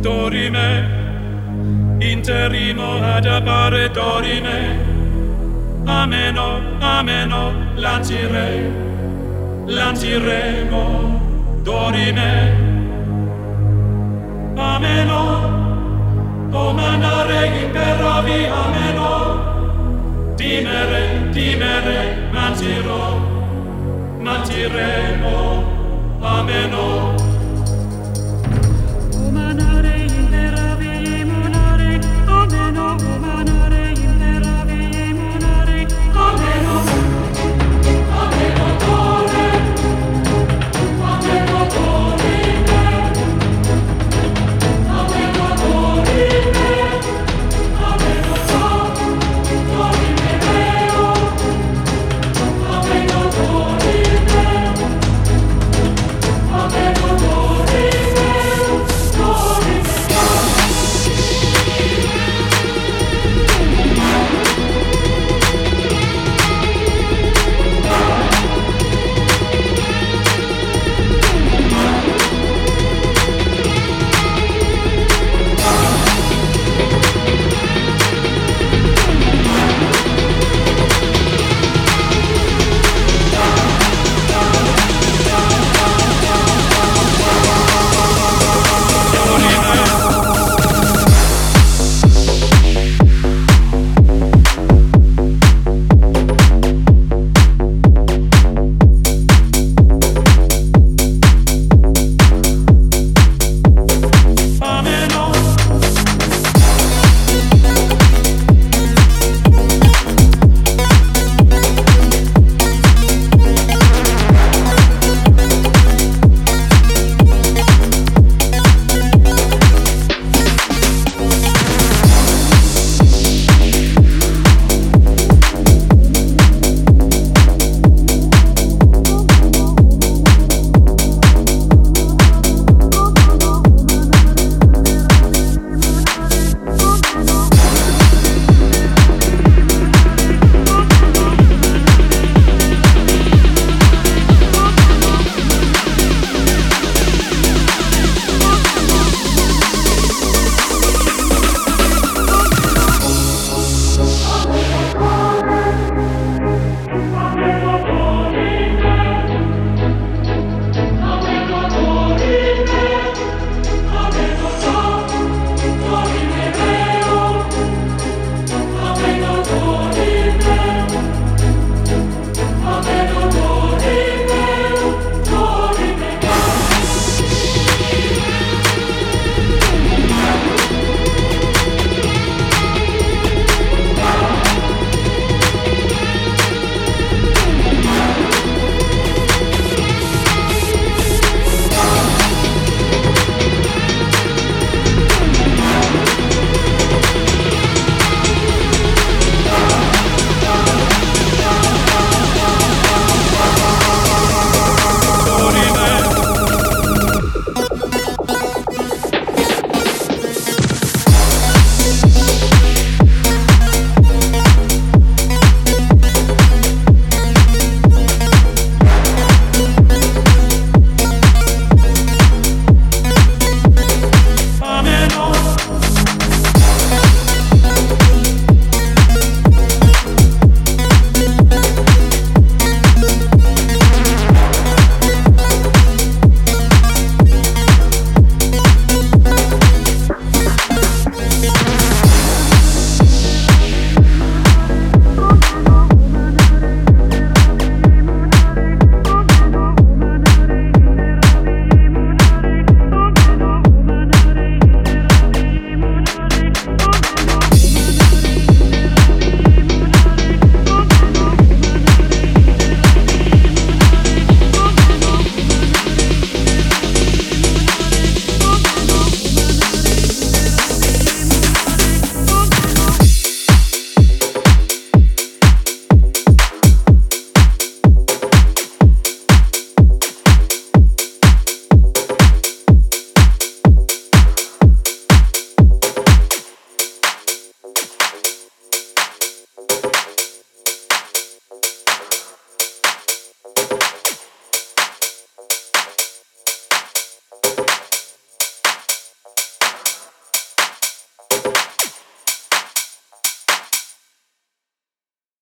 dorime interimo ad appare dorime. Ameno ameno lancire lanciremo dorime. Ameno o manare in perravi ameno. Timere timere manciro manciremo ameno.